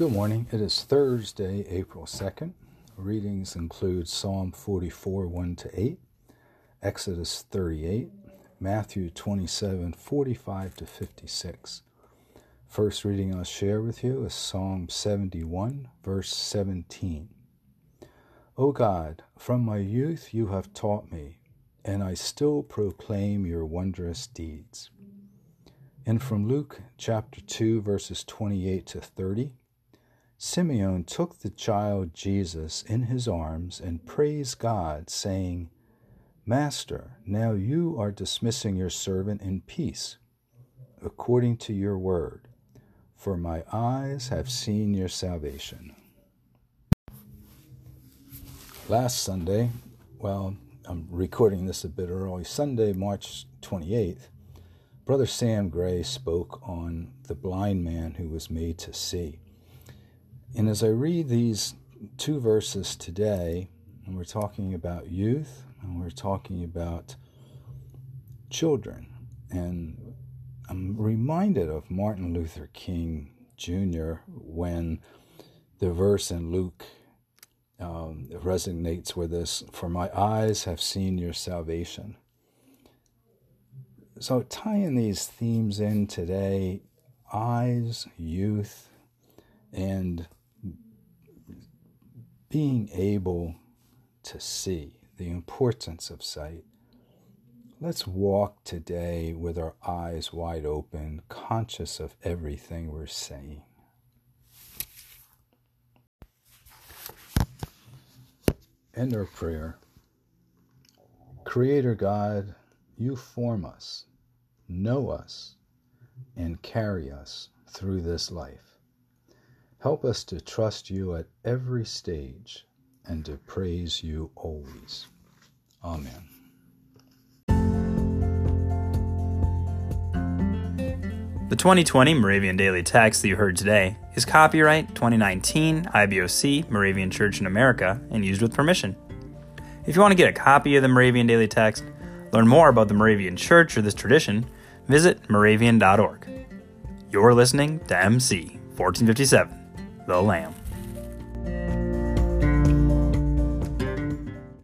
Good morning. It is Thursday, April 2nd. Readings include Psalm 44, 1 to 8, Exodus 38, Matthew 27, 45 to 56. First reading I'll share with you is Psalm 71, verse 17. O God, from my youth you have taught me, and I still proclaim your wondrous deeds. And from Luke chapter 2, verses 28 to 30, Simeon took the child Jesus in his arms and praised God, saying, Master, now you are dismissing your servant in peace, according to your word, for my eyes have seen your salvation. Last Sunday, well, I'm recording this a bit early, Sunday, March 28th, Brother Sam Gray spoke on the blind man who was made to see. And as I read these two verses today, and we're talking about youth, and we're talking about children, and I'm reminded of Martin Luther King Jr. when the verse in Luke um, resonates with us For my eyes have seen your salvation. So, tying these themes in today eyes, youth, and being able to see the importance of sight. Let's walk today with our eyes wide open, conscious of everything we're saying. End our prayer. Creator God, you form us, know us, and carry us through this life. Help us to trust you at every stage and to praise you always. Amen. The 2020 Moravian Daily Text that you heard today is copyright 2019 IBOC Moravian Church in America and used with permission. If you want to get a copy of the Moravian Daily Text, learn more about the Moravian Church or this tradition, visit moravian.org. You're listening to MC 1457, The Lamb.